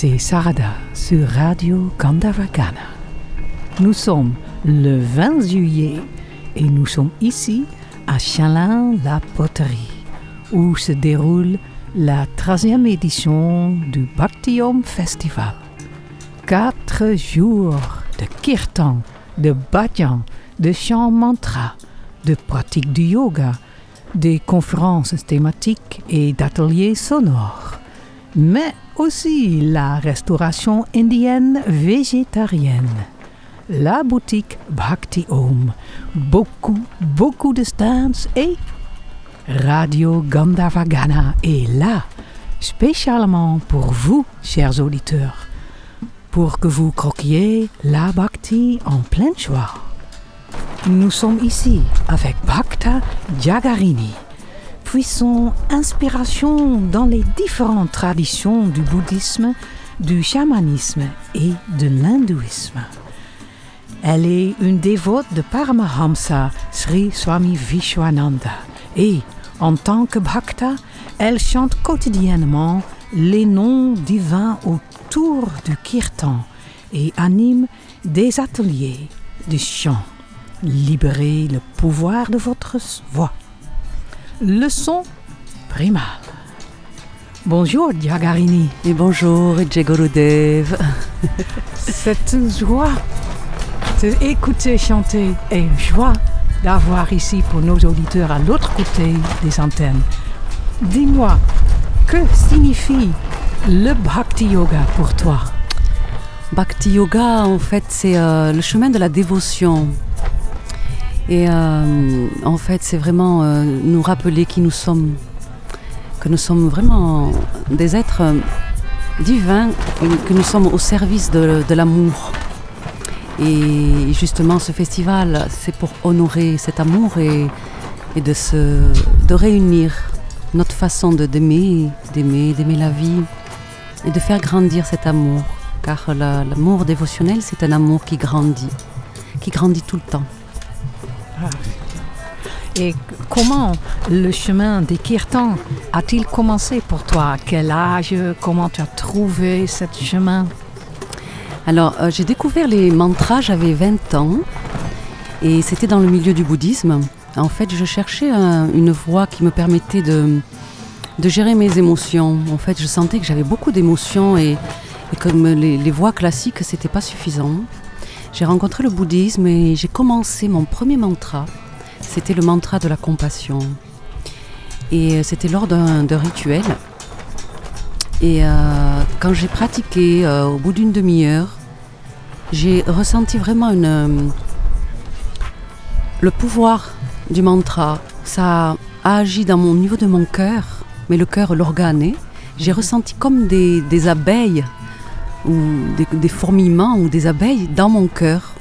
c'est Sarada sur Radio Gandavagana. Nous sommes le 20 juillet et nous sommes ici à Chalin-la-Poterie, où se déroule la 13e édition du Bhaktiom Festival. Quatre jours de kirtan, de bhajan, de chant mantra, de pratique du yoga, des conférences thématiques et d'ateliers sonores, mais aussi la restauration indienne végétarienne, la boutique Bhakti Om, beaucoup, beaucoup de stands et Radio Gandhavagana est là, spécialement pour vous, chers auditeurs, pour que vous croquiez la Bhakti en pleine joie. Nous sommes ici avec Bhakta Jagarini, puissant inspiration dans les différentes traditions du bouddhisme, du chamanisme et de l'hindouisme. Elle est une dévote de Paramahamsa Sri Swami Vishwananda et, en tant que bhakta, elle chante quotidiennement les noms divins autour du kirtan et anime des ateliers de chant. Libérez le pouvoir de votre voix. Leçon primale. Bonjour Jagarini. Et bonjour Jagorudev. C'est une joie de écouter chanter et une joie d'avoir ici pour nos auditeurs à l'autre côté des antennes. Dis-moi, que signifie le Bhakti Yoga pour toi? Bhakti Yoga, en fait, c'est euh, le chemin de la dévotion. Et euh, en fait, c'est vraiment euh, nous rappeler qui nous sommes, que nous sommes vraiment des êtres divins, que nous sommes au service de, l'amour. Et justement, ce festival, c'est pour honorer cet amour et, de, se, de réunir notre façon de d'aimer, d'aimer, d'aimer la vie et de faire grandir cet amour. Car la- l'amour dévotionnel, c'est un amour qui grandit, qui grandit tout le temps. Et comment le chemin des kirtans a-t-il commencé pour toi? À quel âge? Comment tu as trouvé ce chemin? Alors, euh, j'ai découvert les mantras, j'avais 20 ans, et c'était dans le milieu du bouddhisme. En fait, je cherchais un- une voie qui me permettait de, de gérer mes émotions. En fait, je sentais que j'avais beaucoup d'émotions et, et comme les, les voies classiques, c'était pas suffisant. J'ai rencontré le bouddhisme et j'ai commencé mon premier mantra. C'était le mantra de la compassion. Et euh, c'était lors d'un rituel. Et euh, quand j'ai pratiqué, euh, au bout d'une demi-heure, j'ai ressenti vraiment le pouvoir du mantra. Ça a agi dans mon niveau de mon cœur, mais le cœur, l'organe. J'ai ressenti comme des abeilles ou des, fourmillements ou des abeilles dans mon cœur.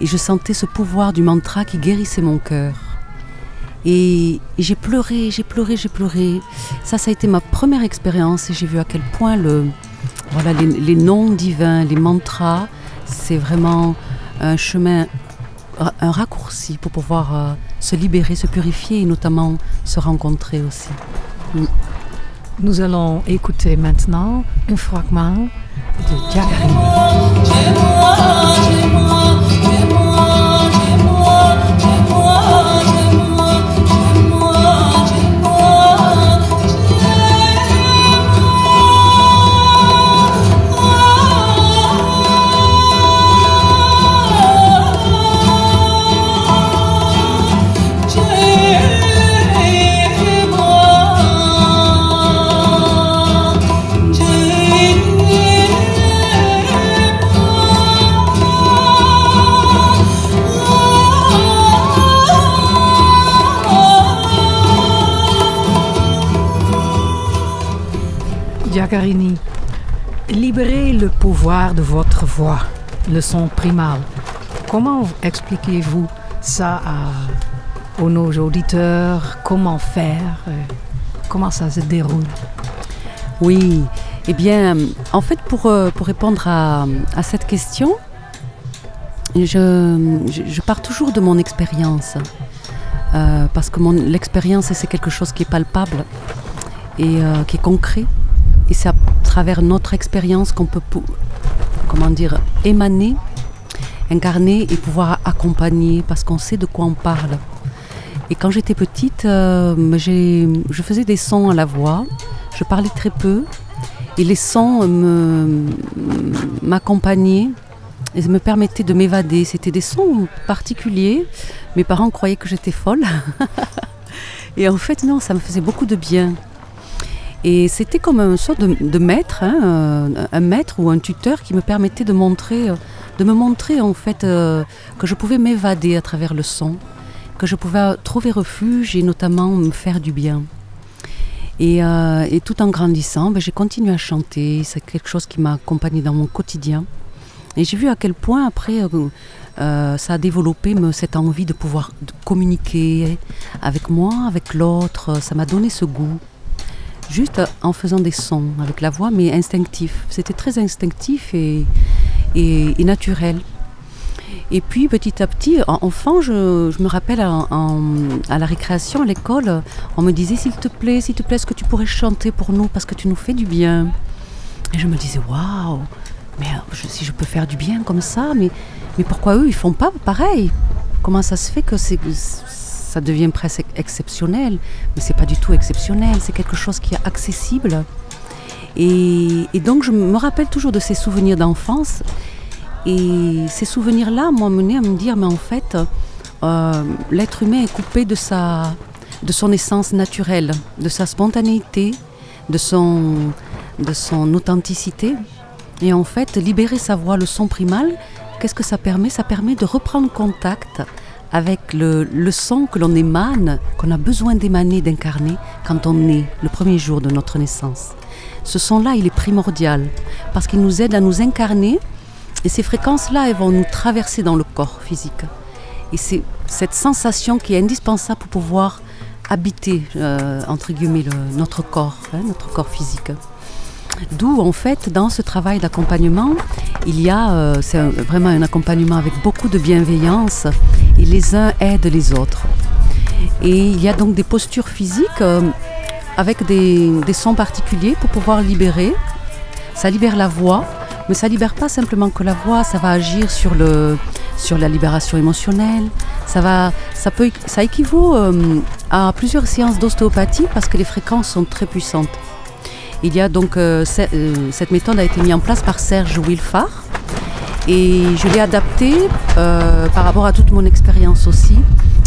Et je sentais ce pouvoir du mantra qui guérissait mon cœur. Et, j'ai pleuré, j'ai pleuré, j'ai pleuré. Ça, ça a été ma première expérience et j'ai vu à quel point le, voilà, les, noms divins, les mantras, c'est vraiment un chemin, un raccourci pour pouvoir euh, se libérer, se purifier et notamment se rencontrer aussi. Nous allons écouter maintenant un fragment de. Jagarini, libérez le pouvoir de votre voix, le son primal. Comment expliquez-vous ça à, aux nos auditeurs? Comment faire? Comment ça se déroule? Oui, eh bien, en fait, pour, euh, pour répondre à, à cette question, je, je, pars toujours de mon expérience. Euh, parce que l'expérience, c'est quelque chose qui est palpable et euh, qui est concret. Et ça, travers notre expérience qu'on peut, comment dire, émaner, incarner et pouvoir accompagner parce qu'on sait de quoi on parle. Et quand j'étais petite, euh, je faisais des sons à la voix, je parlais très peu et les sons m'accompagnaient et me permettaient de m'évader. C'était des sons particuliers. Mes parents croyaient que j'étais folle. et en fait, non, ça me faisait beaucoup de bien. Et c'était comme un sorte de, maître, hein, euh, un maître ou un tuteur qui me permettait de, montrer, euh, de me montrer en fait euh, que je pouvais m'évader à travers le son, que je pouvais trouver refuge et notamment me faire du bien. Et, tout en grandissant, ben, j'ai continué à chanter. C'est quelque chose qui m'a accompagné dans mon quotidien. Et j'ai vu à quel point après ça a développé cette envie de pouvoir communiquer avec moi, avec l'autre. Ça m'a donné ce goût juste en faisant des sons avec la voix, mais instinctif. C'était très instinctif et, et, naturel. Et puis petit à petit, enfant, je, je me rappelle à la récréation à l'école, on me disait s'il te plaît, s'il te plaît, est-ce que tu pourrais chanter pour nous parce que tu nous fais du bien? Et je me disais waouh, mais si je peux faire du bien comme ça, mais, mais pourquoi eux ils font pas pareil? Comment ça se fait que c'est ça devient presque exceptionnel, mais c'est pas du tout exceptionnel, c'est quelque chose qui est accessible. Et, donc je me rappelle toujours de ces souvenirs d'enfance. Et ces souvenirs-là m'ont mené à me dire, mais en fait, euh, l'être humain est coupé de, sa, de son essence naturelle, de sa spontanéité, de son, de son authenticité. Et en fait, libérer sa voix, le son primal, qu'est-ce que ça permet? Ça permet de reprendre contact avec le, son que l'on émane, qu'on a besoin d'émaner, d'incarner quand on est le premier jour de notre naissance. Ce son-là, il est primordial parce qu'il nous aide à nous incarner et ces fréquences-là, elles vont nous traverser dans le corps physique. Et c'est cette sensation qui est indispensable pour pouvoir habiter, euh, entre guillemets, notre corps, hein, notre corps physique. D'où, en fait, dans ce travail d'accompagnement, il y a, euh, c'est vraiment un accompagnement avec beaucoup de bienveillance et les uns aident les autres. Et il y a donc des postures physiques euh, avec des, sons particuliers pour pouvoir libérer. Ça libère la voix, mais ça libère pas simplement que la voix, ça va agir sur, la libération émotionnelle. Ça, va, ça équivaut euh, à plusieurs séances d'ostéopathie parce que les fréquences sont très puissantes. Il y a donc euh, cette méthode a été mise en place par Serge Wilfard et je l'ai adapté euh, par rapport à toute mon expérience aussi.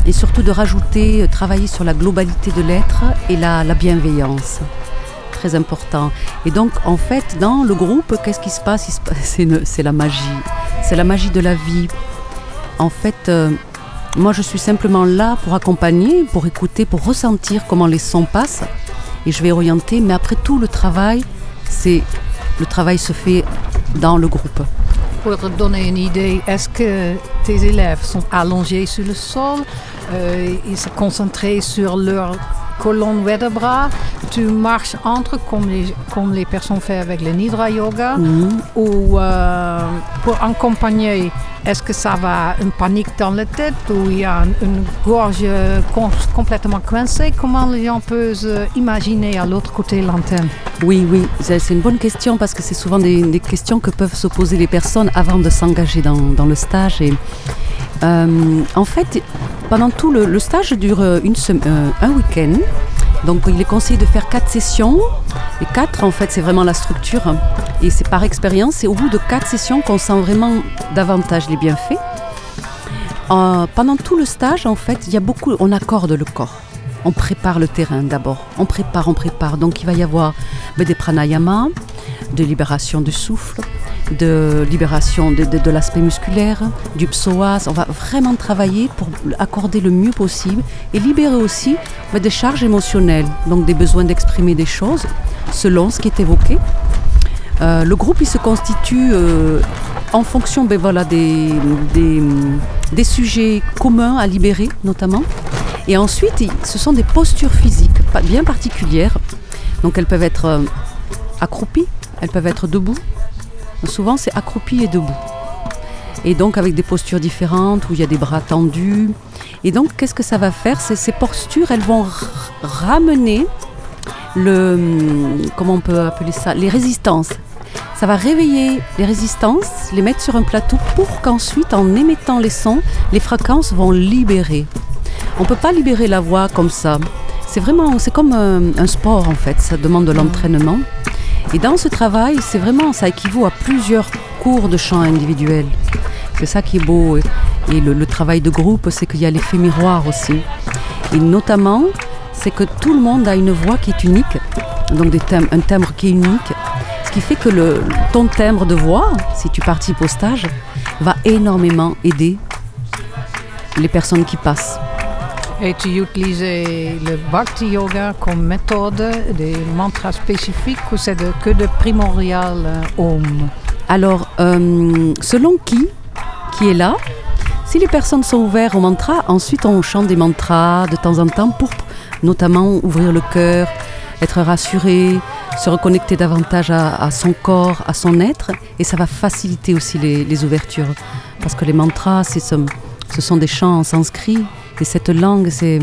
Et surtout de rajouter, euh, travailler sur la globalité de l'être et la, bienveillance. Très important. Et donc, en fait, dans le groupe, qu'est-ce qui se passe? C'est la magie. C'est la magie de la vie. En fait, euh, moi, je suis simplement là pour accompagner, pour écouter, pour ressentir comment les sons passent. Et je vais orienter. Mais après tout, le travail, c'est le travail se fait dans le groupe. Pour te donner une idée, est-ce que tes élèves sont allongés sur le sol euh, Ils se concentrent sur leur colonne vertébrale Tu marches entre comme les, comme les personnes font avec le Nidra Yoga mhm. Ou euh, pour accompagner est-ce que ça va une panique dans la tête ou il y a une gorge complètement coincée? Comment les gens peuvent imaginer à l'autre côté de l'antenne? Oui, oui, c'est une bonne question parce que c'est souvent des, questions que peuvent se poser les personnes avant de s'engager dans, le stage. Et, euh, en fait, pendant tout le, stage dure une euh, un week-end. Donc il est conseillé de faire quatre sessions. Et quatre, en fait, c'est vraiment la structure. Et c'est par expérience, c'est au bout de quatre sessions qu'on sent vraiment davantage les bienfaits. Euh, pendant tout le stage, en fait, il y a beaucoup, on accorde le corps. On prépare le terrain d'abord. On prépare, on prépare. Donc il va y avoir ben, des pranayamas, de libération du souffle, de libération de, l'aspect musculaire, du psoas. On va vraiment travailler pour accorder le mieux possible et libérer aussi ben, des charges émotionnelles, donc des besoins d'exprimer des choses selon ce qui est évoqué. Euh, le groupe il se constitue euh, en fonction ben, des, des, sujets communs à libérer notamment. Et ensuite, ce sont des postures physiques bien particulières. Donc elles peuvent être euh, accroupies, elles peuvent être debout. Souvent, c'est accroupi et debout. Et donc, avec des postures différentes où il y a des bras tendus. Et donc, qu'est-ce que ça va faire? Ces postures, elles vont ramener le, comment on peut appeler ça, les résistances. Ça va réveiller les résistances, les mettre sur un plateau pour qu'ensuite, en émettant les sons, les fréquences vont libérer. On ne peut pas libérer la voix comme ça. C'est vraiment, c'est comme un, un sport en fait, ça demande de l'entraînement. Et dans ce travail, c'est vraiment, ça équivaut à plusieurs cours de chant individuel. C'est ça qui est beau. Et le, travail de groupe, c'est qu'il y a l'effet miroir aussi. Et notamment, c'est que tout le monde a une voix qui est unique, donc un timbre qui est unique. Ce qui fait que le, ton timbre de voix, si tu participes au stage, va énormément aider les personnes qui passent. Et tu utilises le Bhakti Yoga comme méthode des mantras spécifiques ou c'est que de primordial euh, Om? Alors, euh, selon qui, qui est là, si les personnes sont ouvertes au mantra, ensuite on chante des mantras de temps en temps pour notamment ouvrir le cœur, être rassuré, se reconnecter davantage à, son corps, à son être, et ça va faciliter aussi les, les ouvertures. Parce que les mantras, ce sont des chants en sanskrit, et cette langue, c'est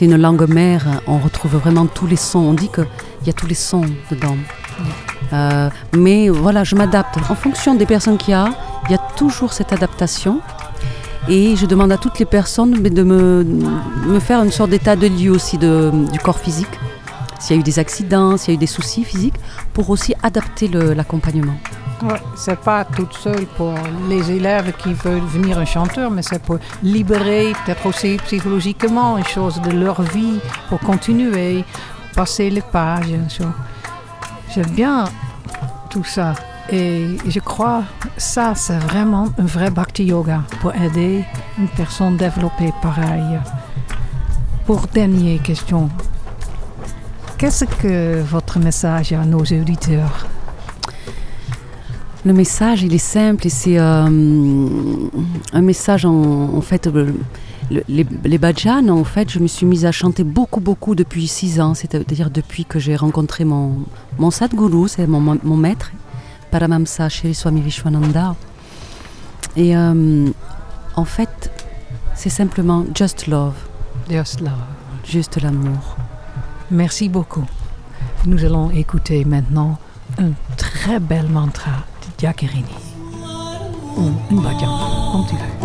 une langue mère, on retrouve vraiment tous les sons, on dit qu'il y a tous les sons dedans. Euh, mais voilà, je m'adapte. En fonction des personnes qu'il y a, il y a toujours cette adaptation. Et je demande à toutes les personnes de me, me faire une sorte d'état de lieu aussi de- du corps physique. S'il y a eu des accidents, s'il y a eu des soucis physiques, pour aussi adapter l'accompagnement. Ouais, c'est pas toute seule pour les élèves qui veulent devenir un chanteur, mais c'est pour libérer peut-être aussi psychologiquement une chose de leur vie pour continuer, passer les pages. J'aime bien tout ça. Et je crois ça, c'est vraiment un vrai Bhakti Yoga pour aider une personne développée pareil. Pour dernière question, qu'est-ce que votre message à nos auditeurs? Le message, il est simple et c'est euh, un message en, en fait. le- les, les bhajans, en fait, je me suis mise à chanter beaucoup, beaucoup depuis six ans, c'est-à-dire depuis que j'ai rencontré mon, mon sadguru, c'est mon, mon maître, Paramamsa Shri Swami Vishwananda. Et euh, en fait, c'est simplement just love, Just love. juste l'amour. Merci beaucoup. Nous allons écouter maintenant un très bel mantra Giaccherini. Un, un. Komt u uit.